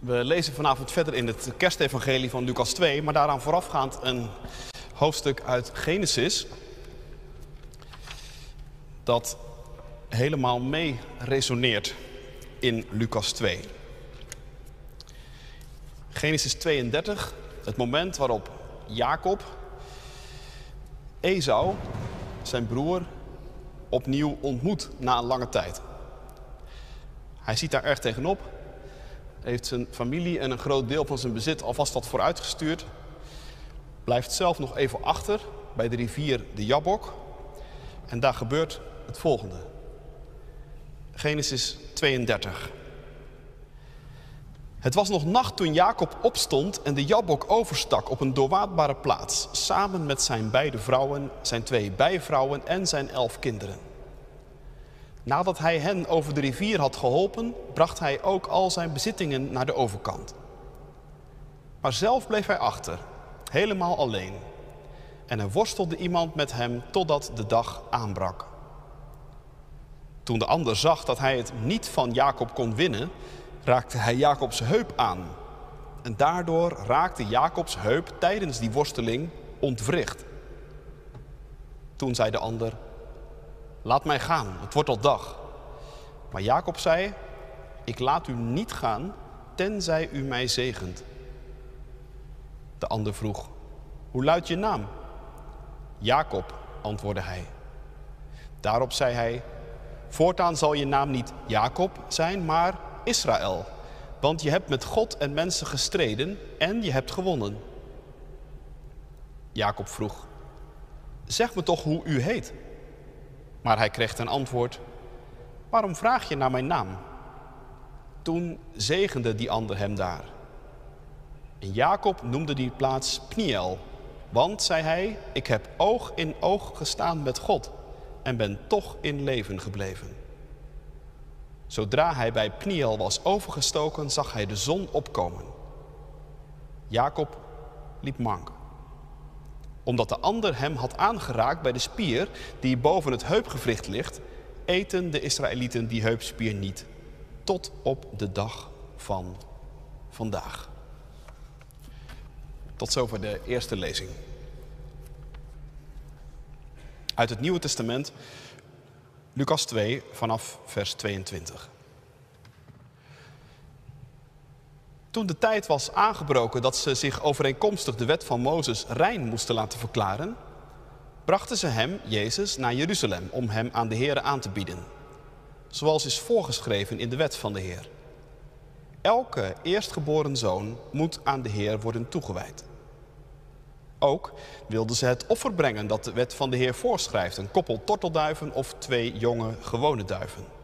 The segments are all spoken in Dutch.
We lezen vanavond verder in het kerstevangelie van Lucas 2, maar daaraan voorafgaand een hoofdstuk uit Genesis dat helemaal mee resoneert in Lucas 2. Genesis 32, het moment waarop Jacob Esau, zijn broer, opnieuw ontmoet na een lange tijd. Hij ziet daar erg tegenop, heeft zijn familie en een groot deel van zijn bezit alvast wat vooruitgestuurd, blijft zelf nog even achter bij de rivier de Jabok en daar gebeurt het volgende. Genesis 32. Het was nog nacht toen Jacob opstond en de Jabok overstak op een doorwaadbare plaats, samen met zijn beide vrouwen, zijn twee bijvrouwen en zijn elf kinderen. Nadat hij hen over de rivier had geholpen, bracht hij ook al zijn bezittingen naar de overkant. Maar zelf bleef hij achter, helemaal alleen. En er worstelde iemand met hem totdat de dag aanbrak. Toen de ander zag dat hij het niet van Jacob kon winnen, raakte hij Jacobs heup aan. En daardoor raakte Jacobs heup tijdens die worsteling ontwricht. Toen zei de ander, laat mij gaan, het wordt al dag. Maar Jacob zei, ik laat u niet gaan, tenzij u mij zegent. De ander vroeg, hoe luidt je naam? Jacob, antwoordde hij. Daarop zei hij, voortaan zal je naam niet Jacob zijn, maar Israël. Want je hebt met God en mensen gestreden en je hebt gewonnen. Jacob vroeg, zeg me toch hoe u heet? Maar hij kreeg ten antwoord, waarom vraag je naar mijn naam? Toen zegende die ander hem daar. En Jacob noemde die plaats Pniel, want, zei hij, ik heb oog in oog gestaan met God en ben toch in leven gebleven. Zodra hij bij Pniel was overgestoken, zag hij de zon opkomen. Jacob liep mank. Omdat de ander hem had aangeraakt bij de spier die boven het heupgewricht ligt, eten de Israëlieten die heupspier niet. Tot op de dag van vandaag. Tot zover de eerste lezing. Uit het Nieuwe Testament, Lucas 2, vanaf vers 22. Toen de tijd was aangebroken dat ze zich overeenkomstig de wet van Mozes rein moesten laten verklaren, brachten ze hem, Jezus, naar Jeruzalem om hem aan de Heer aan te bieden. Zoals is voorgeschreven in de wet van de Heer. Elke eerstgeboren zoon moet aan de Heer worden toegewijd. Ook wilden ze het offer brengen dat de wet van de Heer voorschrijft: een koppel tortelduiven of twee jonge gewone duiven.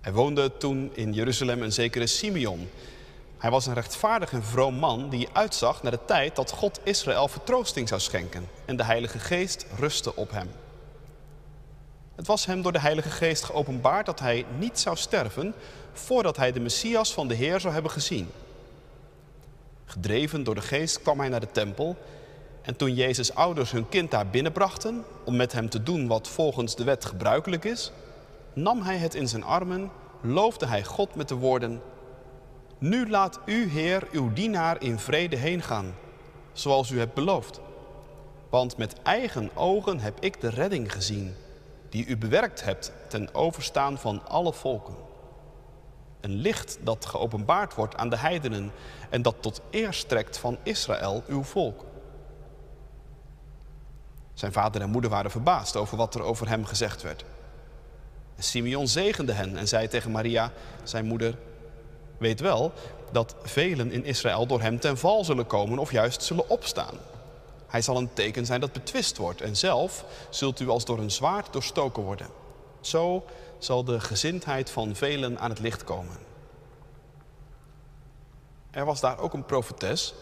Er woonde toen in Jeruzalem een zekere Simeon. Hij was een rechtvaardig en vroom man die uitzag naar de tijd dat God Israël vertroosting zou schenken en de Heilige Geest rustte op hem. Het was hem door de Heilige Geest geopenbaard dat hij niet zou sterven voordat hij de Messias van de Heer zou hebben gezien. Gedreven door de geest kwam hij naar de tempel. En toen Jezus' ouders hun kind daar binnenbrachten om met hem te doen wat volgens de wet gebruikelijk is, nam hij het in zijn armen, loofde hij God met de woorden: Nu laat u, Heer, uw dienaar in vrede heen gaan, zoals u hebt beloofd. Want met eigen ogen heb ik de redding gezien, die u bewerkt hebt ten overstaan van alle volken. Een licht dat geopenbaard wordt aan de heidenen en dat tot eer strekt van Israël, uw volk. Zijn vader en moeder waren verbaasd over wat er over hem gezegd werd. Simeon zegende hen en zei tegen Maria, zijn moeder, weet wel dat velen in Israël door hem ten val zullen komen of juist zullen opstaan. Hij zal een teken zijn dat betwist wordt en zelf zult u als door een zwaard doorstoken worden. Zo zal de gezindheid van velen aan het licht komen. Er was daar ook een profetes,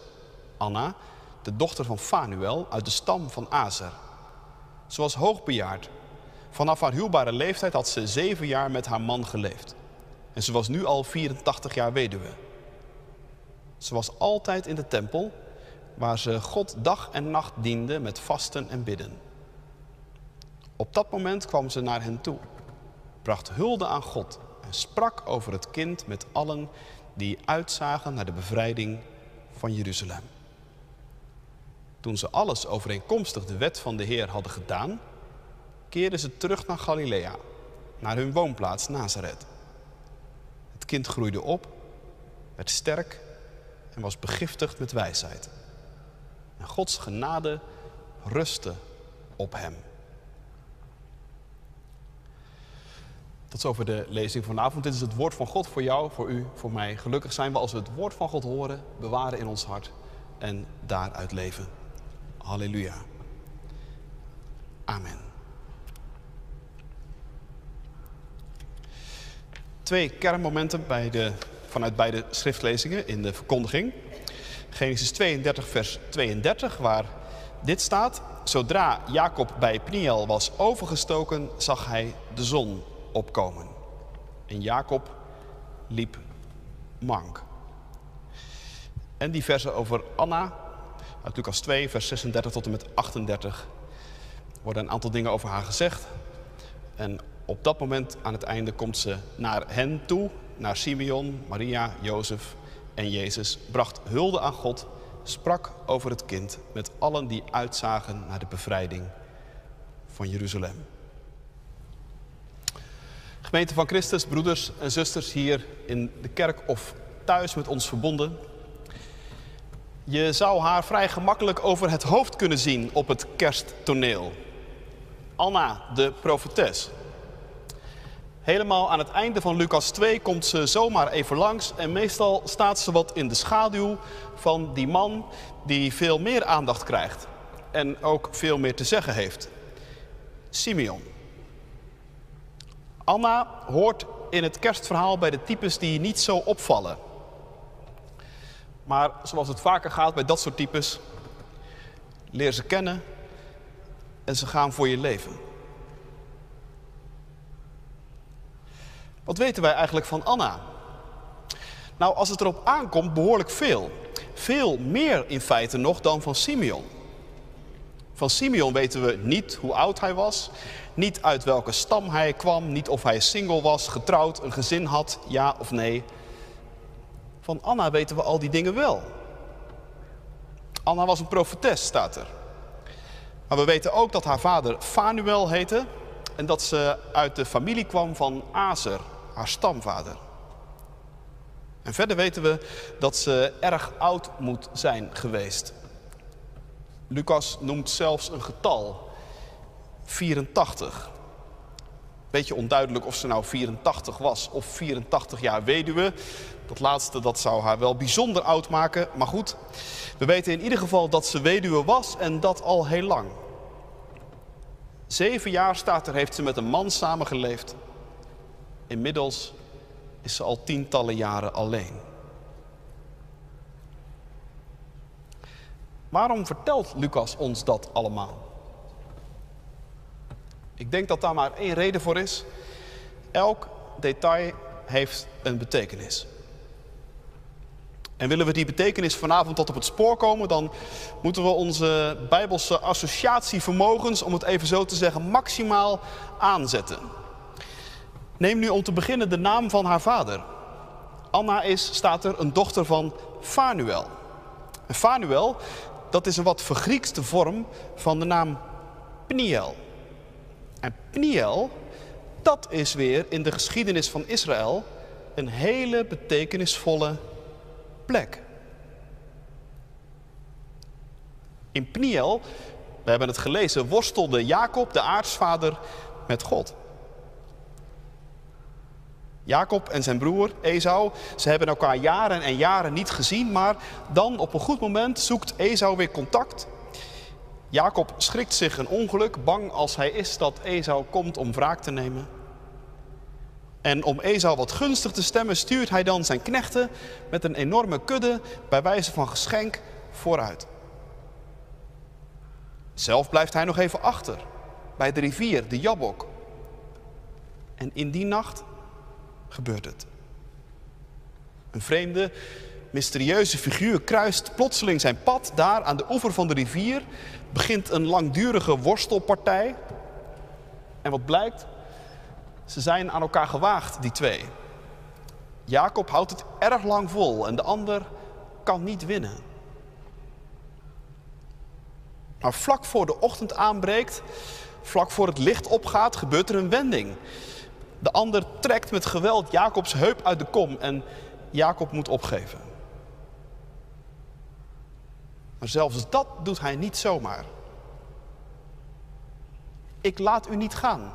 Anna, de dochter van Fanuel uit de stam van Azer. Ze was hoogbejaard. Vanaf haar huwbare leeftijd had ze zeven jaar met haar man geleefd. En ze was nu al 84 jaar weduwe. Ze was altijd in de tempel, waar ze God dag en nacht diende met vasten en bidden. Op dat moment kwam ze naar hen toe, bracht hulde aan God en sprak over het kind met allen die uitzagen naar de bevrijding van Jeruzalem. Toen ze alles overeenkomstig de wet van de Heer hadden gedaan, keerden ze terug naar Galilea, naar hun woonplaats Nazareth. Het kind groeide op, werd sterk en was begiftigd met wijsheid. En Gods genade rustte op hem. Tot zover de lezing vanavond. Dit is het woord van God voor jou, voor u, voor mij. Gelukkig zijn we als we het woord van God horen, bewaren in ons hart en daaruit leven. Halleluja. Amen. Twee kernmomenten bij de, vanuit beide schriftlezingen in de verkondiging. Genesis 32, vers 32, waar dit staat. Zodra Jacob bij Pniel was overgestoken, zag hij de zon opkomen. En Jacob liep mank. En die versen over Anna, uit Lucas 2, vers 36 tot en met 38, worden een aantal dingen over haar gezegd. En op dat moment, aan het einde, komt ze naar hen toe, naar Simeon, Maria, Jozef en Jezus, bracht hulde aan God, sprak over het kind met allen die uitzagen naar de bevrijding van Jeruzalem. Gemeente van Christus, broeders en zusters hier in de kerk of thuis met ons verbonden. Je zou haar vrij gemakkelijk over het hoofd kunnen zien op het kersttoneel. Anna, de profetes. Helemaal aan het einde van Lucas 2 komt ze zomaar even langs en meestal staat ze wat in de schaduw van die man die veel meer aandacht krijgt en ook veel meer te zeggen heeft. Simeon. Anna hoort in het kerstverhaal bij de types die niet zo opvallen. Maar zoals het vaker gaat bij dat soort types, leer ze kennen en ze gaan voor je leven. Wat weten wij eigenlijk van Anna? Nou, als het erop aankomt, behoorlijk veel. Veel meer in feite nog dan van Simeon. Van Simeon weten we niet hoe oud hij was, niet uit welke stam hij kwam, niet of hij single was, getrouwd, een gezin had, ja of nee. Van Anna weten we al die dingen wel. Anna was een profetes, staat er. Maar we weten ook dat haar vader Fanuel heette en dat ze uit de familie kwam van Azer, haar stamvader. En verder weten we dat ze erg oud moet zijn geweest. Lucas noemt zelfs een getal, 84. Beetje onduidelijk of ze nou 84 was of 84 jaar weduwe. Dat laatste dat zou haar wel bijzonder oud maken. Maar goed, we weten in ieder geval dat ze weduwe was en dat al heel lang. Zeven jaar staat er, heeft ze met een man samengeleefd. Inmiddels is ze al tientallen jaren alleen. Waarom vertelt Lucas ons dat allemaal? Ik denk dat daar maar één reden voor is. Elk detail heeft een betekenis. En willen we die betekenis vanavond tot op het spoor komen, dan moeten we onze bijbelse associatievermogens, om het even zo te zeggen, maximaal aanzetten. Neem nu om te beginnen de naam van haar vader. Anna is, staat er, een dochter van Fanuel. En Fanuel, dat is een wat vergriekste vorm van de naam Pniel. En Pniel, dat is weer in de geschiedenis van Israël een hele betekenisvolle plek. In Pniel, we hebben het gelezen, worstelde Jacob, de aartsvader, met God. Jacob en zijn broer Esau, ze hebben elkaar jaren en jaren niet gezien, maar dan op een goed moment zoekt Esau weer contact. Jacob schrikt zich een ongeluk, bang als hij is dat Esau komt om wraak te nemen. En om Esau wat gunstig te stemmen, stuurt hij dan zijn knechten met een enorme kudde bij wijze van geschenk vooruit. Zelf blijft hij nog even achter, bij de rivier, de Jabok. En in die nacht gebeurt het. Een vreemde, mysterieuze figuur kruist plotseling zijn pad daar aan de oever van de rivier, begint een langdurige worstelpartij. En wat blijkt? Ze zijn aan elkaar gewaagd, die twee. Jacob houdt het erg lang vol en de ander kan niet winnen. Maar vlak voor de ochtend aanbreekt, vlak voor het licht opgaat, gebeurt er een wending. De ander trekt met geweld Jacobs heup uit de kom en Jacob moet opgeven. Maar zelfs dat doet hij niet zomaar. Ik laat u niet gaan,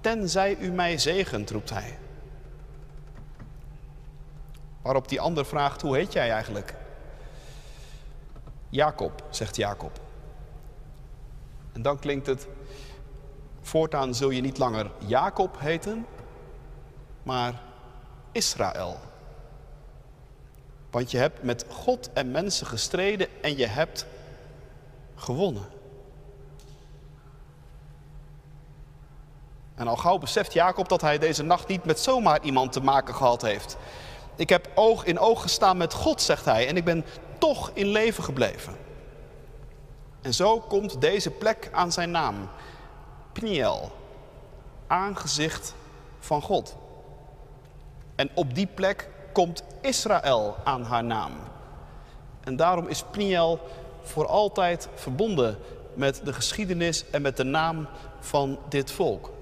tenzij u mij zegent, roept hij. Waarop die ander vraagt, hoe heet jij eigenlijk? Jacob, zegt Jacob. En dan klinkt het, voortaan zul je niet langer Jacob heten, maar Israël. Want je hebt met God en mensen gestreden en je hebt gewonnen. En al gauw beseft Jacob dat hij deze nacht niet met zomaar iemand te maken gehad heeft. Ik heb oog in oog gestaan met God, zegt hij, en ik ben toch in leven gebleven. En zo komt deze plek aan zijn naam. Pniel, aangezicht van God. En op die plek komt Israël aan haar naam. En daarom is Pniel voor altijd verbonden met de geschiedenis en met de naam van dit volk.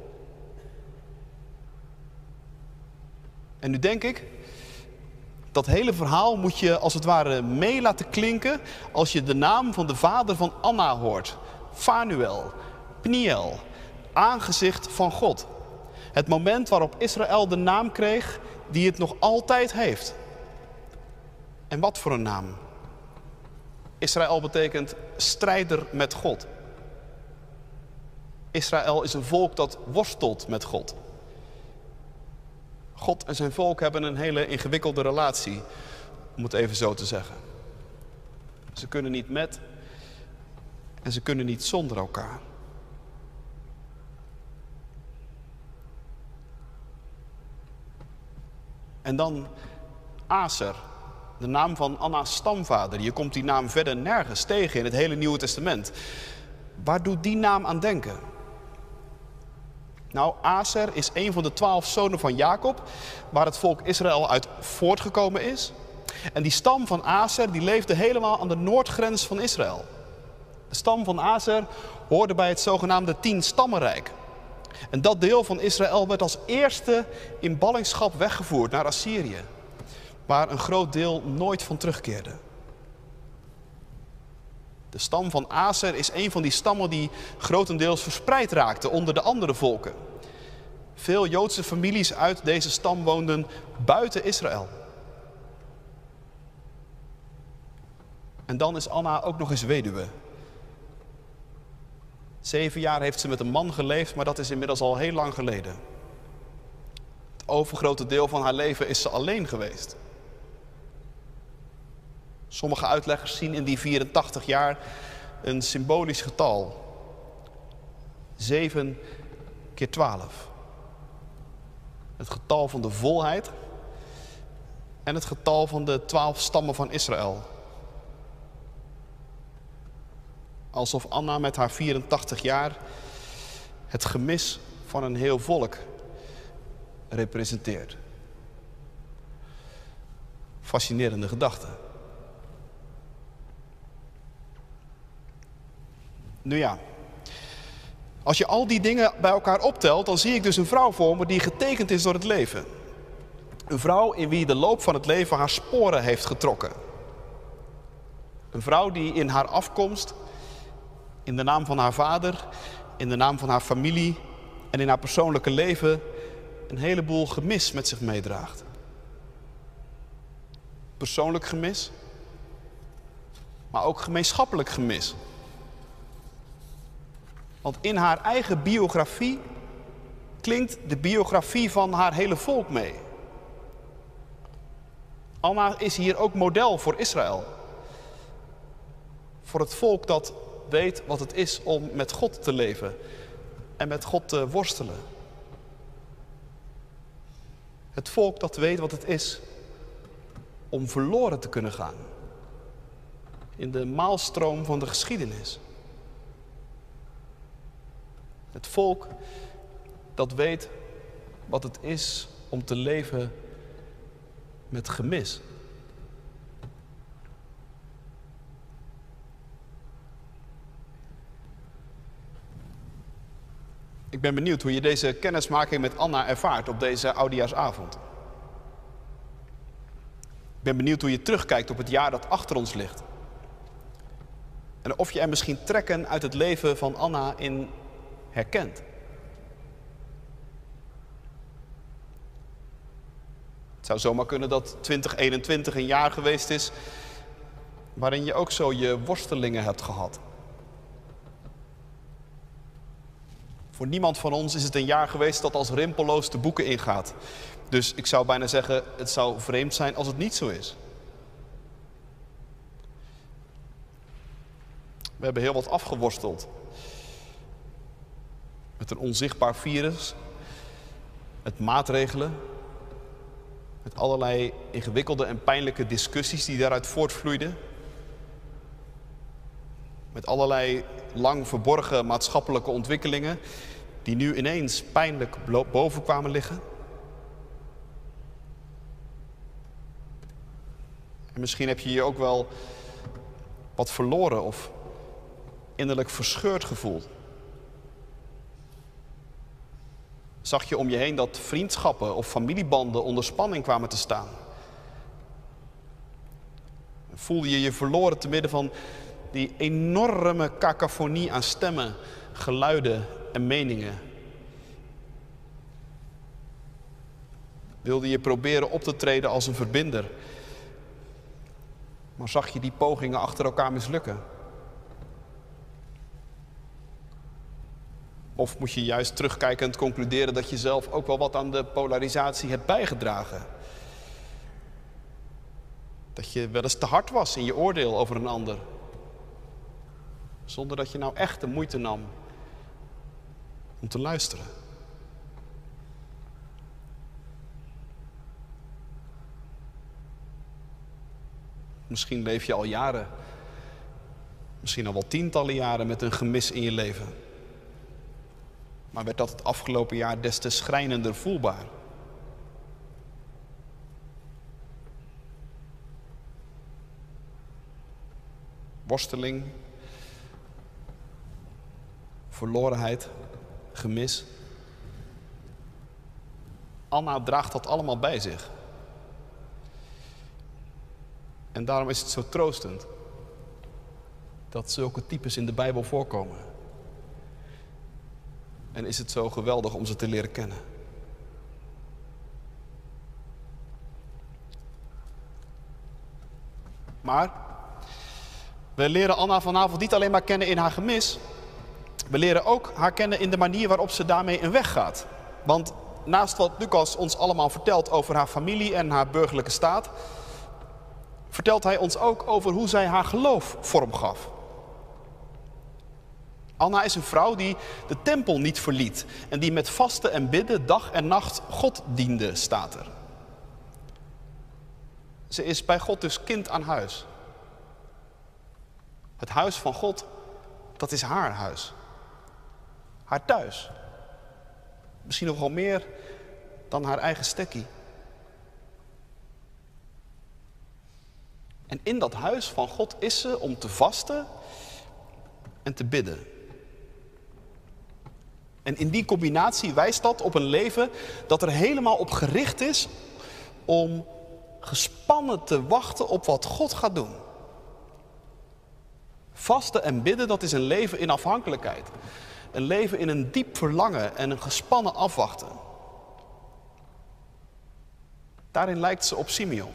En nu denk ik, dat hele verhaal moet je als het ware mee laten klinken als je de naam van de vader van Anna hoort. Fanuel, Pniel, aangezicht van God. Het moment waarop Israël de naam kreeg die het nog altijd heeft. En wat voor een naam? Israël betekent strijder met God. Israël is een volk dat worstelt met God. God en zijn volk hebben een hele ingewikkelde relatie, om het even zo te zeggen. Ze kunnen niet met en ze kunnen niet zonder elkaar. En dan Aser, de naam van Anna's stamvader. Je komt die naam verder nergens tegen in het hele Nieuwe Testament. Waar doet die naam aan denken? Nou, Aser is een van de twaalf zonen van Jacob, waar het volk Israël uit voortgekomen is. En die stam van Aser, die leefde helemaal aan de noordgrens van Israël. De stam van Aser hoorde bij het zogenaamde tien stammenrijk. En dat deel van Israël werd als eerste in ballingschap weggevoerd naar Assyrië, waar een groot deel nooit van terugkeerde. De stam van Aser is een van die stammen die grotendeels verspreid raakten onder de andere volken. Veel Joodse families uit deze stam woonden buiten Israël. En dan is Anna ook nog eens weduwe. Zeven jaar heeft ze met een man geleefd, maar dat is inmiddels al heel lang geleden. Het overgrote deel van haar leven is ze alleen geweest. Sommige uitleggers zien in die 84 jaar een symbolisch getal. 7 keer 12. Het getal van de volheid en het getal van de twaalf stammen van Israël. Alsof Anna met haar 84 jaar het gemis van een heel volk representeert. Fascinerende gedachte. Nu ja, als je al die dingen bij elkaar optelt, dan zie ik dus een vrouw voor me die getekend is door het leven. Een vrouw in wie de loop van het leven haar sporen heeft getrokken. Een vrouw die in haar afkomst, in de naam van haar vader, in de naam van haar familie en in haar persoonlijke leven een heleboel gemis met zich meedraagt. Persoonlijk gemis, maar ook gemeenschappelijk gemis. Want in haar eigen biografie klinkt de biografie van haar hele volk mee. Anna is hier ook model voor Israël. Voor het volk dat weet wat het is om met God te leven en met God te worstelen. Het volk dat weet wat het is om verloren te kunnen gaan in de maalstroom van de geschiedenis. Het volk dat weet wat het is om te leven met gemis. Ik ben benieuwd hoe je deze kennismaking met Anna ervaart op deze oudejaarsavond. Ik ben benieuwd hoe je terugkijkt op het jaar dat achter ons ligt. En of je er misschien trekken uit het leven van Anna in herkent. Het zou zomaar kunnen dat 2021 een jaar geweest is waarin je ook zo je worstelingen hebt gehad. Voor niemand van ons is het een jaar geweest dat als rimpelloos de boeken ingaat. Dus ik zou bijna zeggen, het zou vreemd zijn als het niet zo is. We hebben heel wat afgeworsteld. Met een onzichtbaar virus, met maatregelen, met allerlei ingewikkelde en pijnlijke discussies die daaruit voortvloeiden. Met allerlei lang verborgen maatschappelijke ontwikkelingen die nu ineens pijnlijk boven kwamen liggen. En misschien heb je je ook wel wat verloren of innerlijk verscheurd gevoeld. Zag je om je heen dat vriendschappen of familiebanden onder spanning kwamen te staan? Voelde je je verloren te midden van die enorme cacophonie aan stemmen, geluiden en meningen? Wilde je proberen op te treden als een verbinder, maar zag je die pogingen achter elkaar mislukken? Of moet je juist terugkijkend concluderen dat je zelf ook wel wat aan de polarisatie hebt bijgedragen? Dat je wel eens te hard was in je oordeel over een ander. Zonder dat je nou echt de moeite nam om te luisteren. Misschien leef je al jaren, misschien al wel tientallen jaren met een gemis in je leven. Maar werd dat het afgelopen jaar des te schrijnender voelbaar. Worsteling, verlorenheid, gemis. Anna draagt dat allemaal bij zich. En daarom is het zo troostend dat zulke types in de Bijbel voorkomen. En is het zo geweldig om ze te leren kennen. Maar we leren Anna vanavond niet alleen maar kennen in haar gemis. We leren ook haar kennen in de manier waarop ze daarmee een weg gaat. Want naast wat Lucas ons allemaal vertelt over haar familie en haar burgerlijke staat, vertelt hij ons ook over hoe zij haar geloof vorm gaf. Anna is een vrouw die de tempel niet verliet en die met vasten en bidden dag en nacht God diende, staat er. Ze is bij God dus kind aan huis. Het huis van God, dat is haar huis. Haar thuis. Misschien nog wel meer dan haar eigen stekkie. En in dat huis van God is ze om te vasten en te bidden. En in die combinatie wijst dat op een leven dat er helemaal op gericht is om gespannen te wachten op wat God gaat doen. Vasten en bidden, dat is een leven in afhankelijkheid. Een leven in een diep verlangen en een gespannen afwachten. Daarin lijkt ze op Simeon.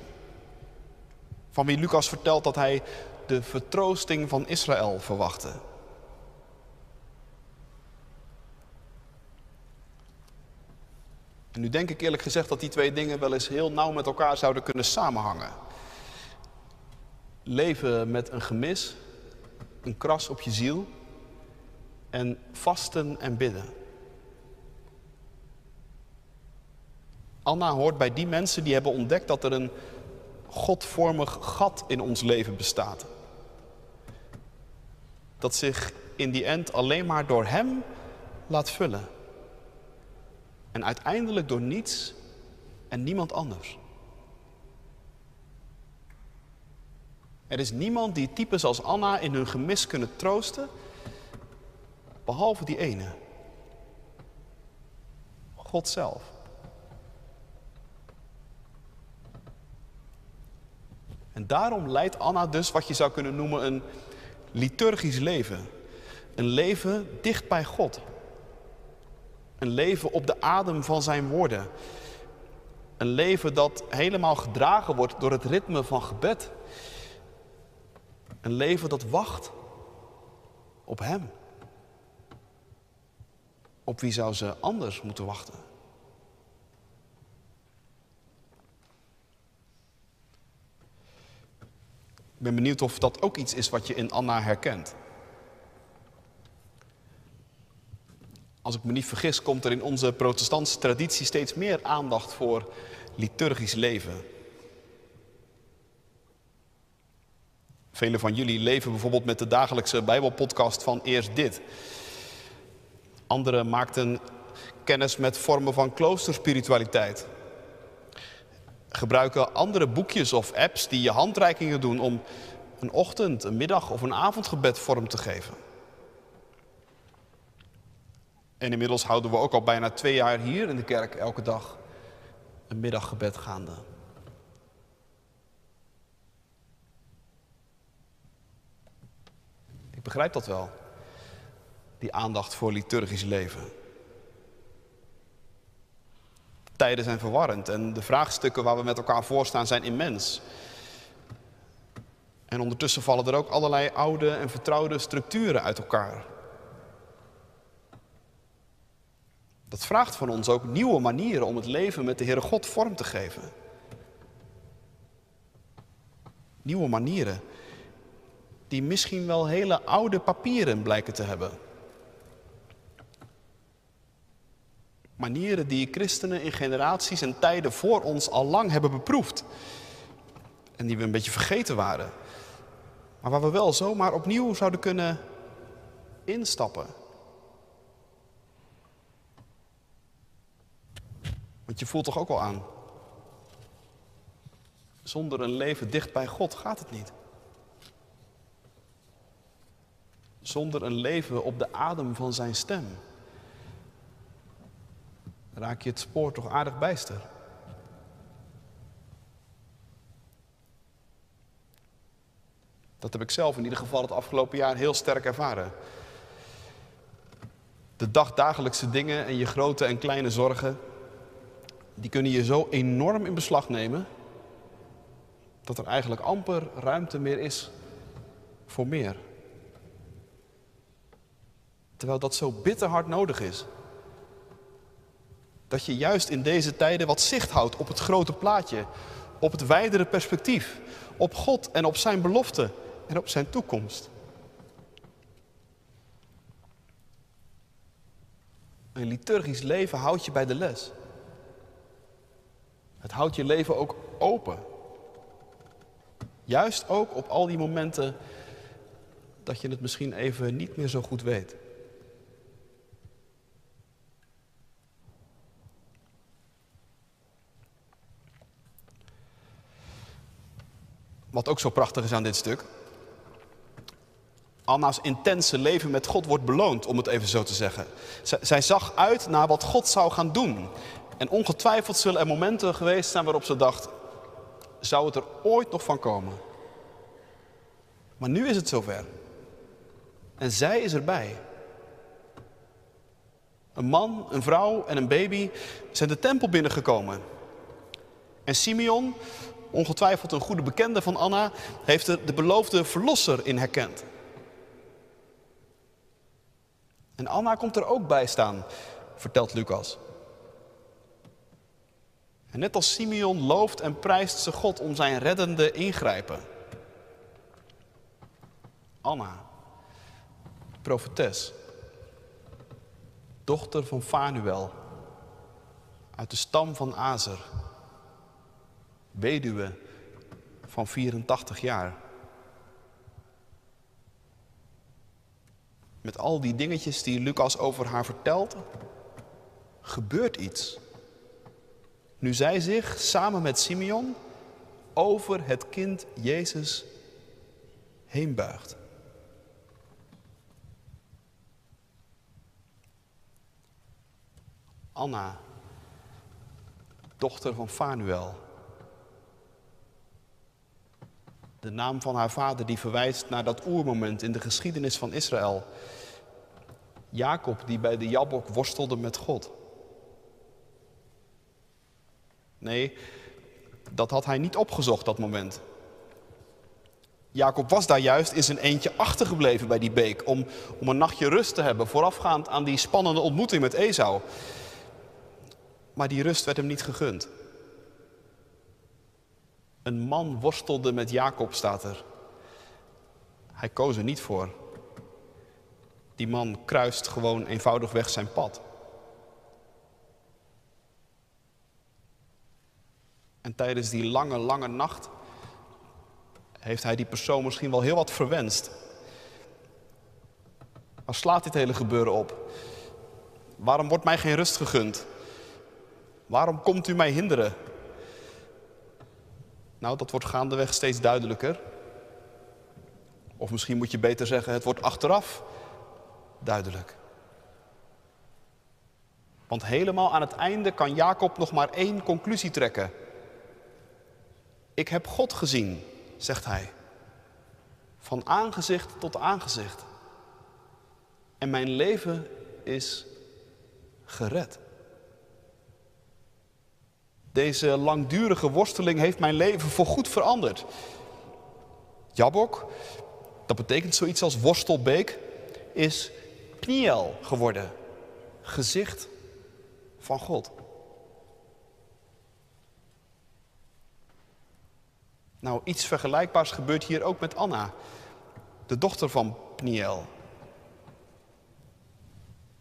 Van wie Lucas vertelt dat hij de vertroosting van Israël verwachtte. En nu denk ik eerlijk gezegd dat die twee dingen wel eens heel nauw met elkaar zouden kunnen samenhangen. Leven met een gemis, een kras op je ziel en vasten en bidden. Anna hoort bij die mensen die hebben ontdekt dat er een godvormig gat in ons leven bestaat. Dat zich in die end alleen maar door Hem laat vullen. En uiteindelijk door niets en niemand anders. Er is niemand die types als Anna in hun gemis kunnen troosten, behalve die ene. God zelf. En daarom leidt Anna dus wat je zou kunnen noemen een liturgisch leven. Een leven dicht bij God. Een leven op de adem van zijn woorden. Een leven dat helemaal gedragen wordt door het ritme van gebed. Een leven dat wacht op Hem. Op wie zou ze anders moeten wachten? Ik ben benieuwd of dat ook iets is wat je in Anna herkent. Als ik me niet vergis, komt er in onze protestantse traditie steeds meer aandacht voor liturgisch leven. Velen van jullie leven bijvoorbeeld met de dagelijkse Bijbelpodcast van Eerst Dit. Anderen maakten kennis met vormen van kloosterspiritualiteit. Gebruiken andere boekjes of apps die je handreikingen doen om een ochtend, een middag of een avondgebed vorm te geven. En inmiddels houden we ook al bijna twee jaar hier in de kerk elke dag een middaggebed gaande. Ik begrijp dat wel, die aandacht voor liturgisch leven. Tijden zijn verwarrend en de vraagstukken waar we met elkaar voor staan zijn immens. En ondertussen vallen er ook allerlei oude en vertrouwde structuren uit elkaar. Dat vraagt van ons ook nieuwe manieren om het leven met de Heere God vorm te geven. Nieuwe manieren die misschien wel hele oude papieren blijken te hebben. Manieren die christenen in generaties en tijden voor ons al lang hebben beproefd. En die we een beetje vergeten waren. Maar waar we wel zomaar opnieuw zouden kunnen instappen. Want je voelt toch ook al aan. Zonder een leven dicht bij God gaat het niet. Zonder een leven op de adem van zijn stem. Raak je het spoor toch aardig bijster. Dat heb ik zelf in ieder geval het afgelopen jaar heel sterk ervaren. De dagdagelijkse dingen en je grote en kleine zorgen, die kunnen je zo enorm in beslag nemen dat er eigenlijk amper ruimte meer is voor meer. Terwijl dat zo bitter hard nodig is. Dat je juist in deze tijden wat zicht houdt op het grote plaatje, op het wijdere perspectief, op God en op zijn belofte en op zijn toekomst. Een liturgisch leven houdt je bij de les. Het houdt je leven ook open. Juist ook op al die momenten dat je het misschien even niet meer zo goed weet. Wat ook zo prachtig is aan dit stuk. Anna's intense leven met God wordt beloond, om het even zo te zeggen. zij zag uit naar wat God zou gaan doen. En ongetwijfeld zullen er momenten geweest zijn waarop ze dacht, zou het er ooit nog van komen? Maar nu is het zover. En zij is erbij. Een man, een vrouw en een baby zijn de tempel binnengekomen. En Simeon, ongetwijfeld een goede bekende van Anna, heeft er de beloofde verlosser in herkend. En Anna komt er ook bij staan, vertelt Lucas. En net als Simeon looft en prijst ze God om zijn reddende ingrijpen. Anna, profetes, dochter van Fanuel, uit de stam van Azer, weduwe van 84 jaar. Met al die dingetjes die Lucas over haar vertelt, gebeurt iets. Nu zij zich samen met Simeon over het kind Jezus heen buigt. Anna, dochter van Fanuel. De naam van haar vader die verwijst naar dat oermoment in de geschiedenis van Israël. Jacob die bij de Jabok worstelde met God. Nee, dat had hij niet opgezocht, dat moment. Jacob was daar juist in zijn eentje achtergebleven bij die beek om, om een nachtje rust te hebben, voorafgaand aan die spannende ontmoeting met Esau. Maar die rust werd hem niet gegund. Een man worstelde met Jacob, staat er. Hij koos er niet voor. Die man kruist gewoon eenvoudigweg zijn pad. En tijdens die lange, lange nacht heeft hij die persoon misschien wel heel wat verwenst. Waar slaat dit hele gebeuren op? Waarom wordt mij geen rust gegund? Waarom komt u mij hinderen? Nou, dat wordt gaandeweg steeds duidelijker. Of misschien moet je beter zeggen, het wordt achteraf duidelijk. Want helemaal aan het einde kan Jacob nog maar één conclusie trekken. Ik heb God gezien, zegt hij. Van aangezicht tot aangezicht. En mijn leven is gered. Deze langdurige worsteling heeft mijn leven voorgoed veranderd. Jabok, dat betekent zoiets als worstelbeek, is Pniel geworden. Gezicht van God. Nou, iets vergelijkbaars gebeurt hier ook met Anna, de dochter van Pniel.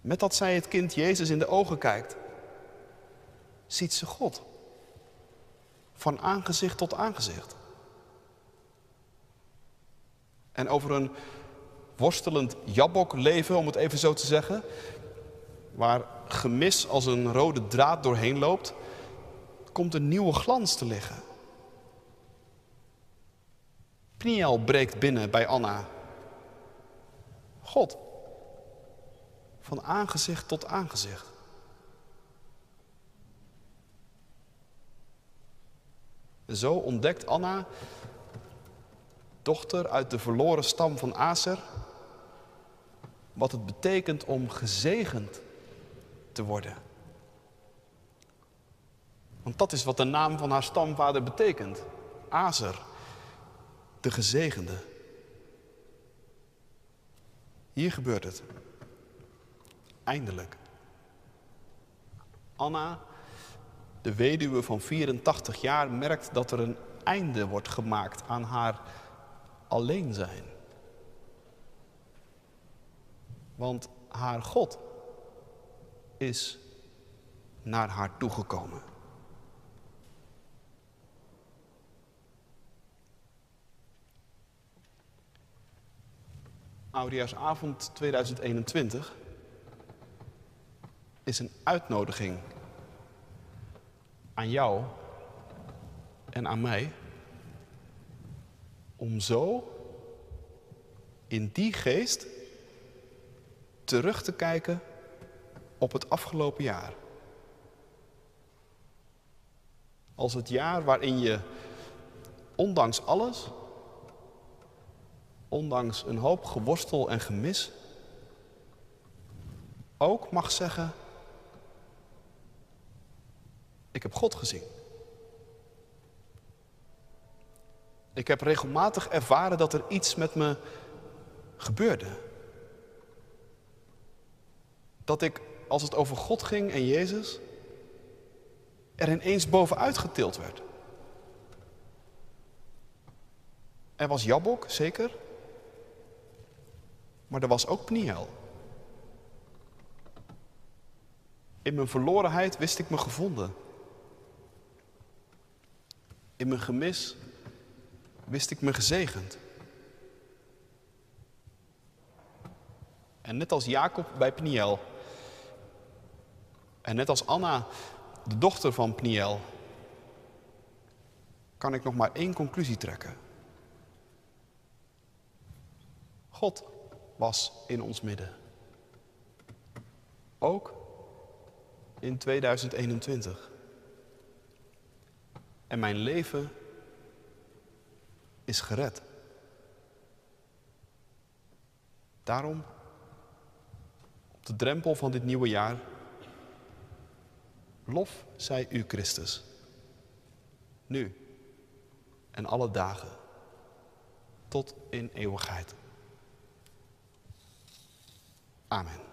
Met dat zij het kind Jezus in de ogen kijkt, ziet ze God. Van aangezicht tot aangezicht. En over een worstelend jabok leven, om het even zo te zeggen, waar gemis als een rode draad doorheen loopt, komt een nieuwe glans te liggen. Pniel breekt binnen bij Anna. God. Van aangezicht tot aangezicht. Zo ontdekt Anna, dochter uit de verloren stam van Aser, wat het betekent om gezegend te worden. Want dat is wat de naam van haar stamvader betekent. Azer, de gezegende. Hier gebeurt het. Eindelijk. Anna, de weduwe van 84 jaar, merkt dat er een einde wordt gemaakt aan haar alleen zijn. Want haar God is naar haar toegekomen. Oudejaarsavond 2021 is een uitnodiging aan jou en aan mij om zo in die geest terug te kijken op het afgelopen jaar. Als het jaar waarin je, ondanks alles, ondanks een hoop geworstel en gemis, ook mag zeggen: Ik heb God gezien. Ik heb regelmatig ervaren dat er iets met me gebeurde. Dat ik, als het over God ging en Jezus, er ineens bovenuit getild werd. Er was Jabok, zeker. Maar er was ook Pniel. In mijn verlorenheid wist ik me gevonden. In mijn gemis wist ik me gezegend. En net als Jacob bij Pniel En net als Anna, de dochter van Pniel, kan ik nog maar één conclusie trekken. God was in ons midden. Ook in 2021. En mijn leven is gered. Daarom, op de drempel van dit nieuwe jaar, lof zij u Christus. Nu en alle dagen, tot in eeuwigheid. Amen.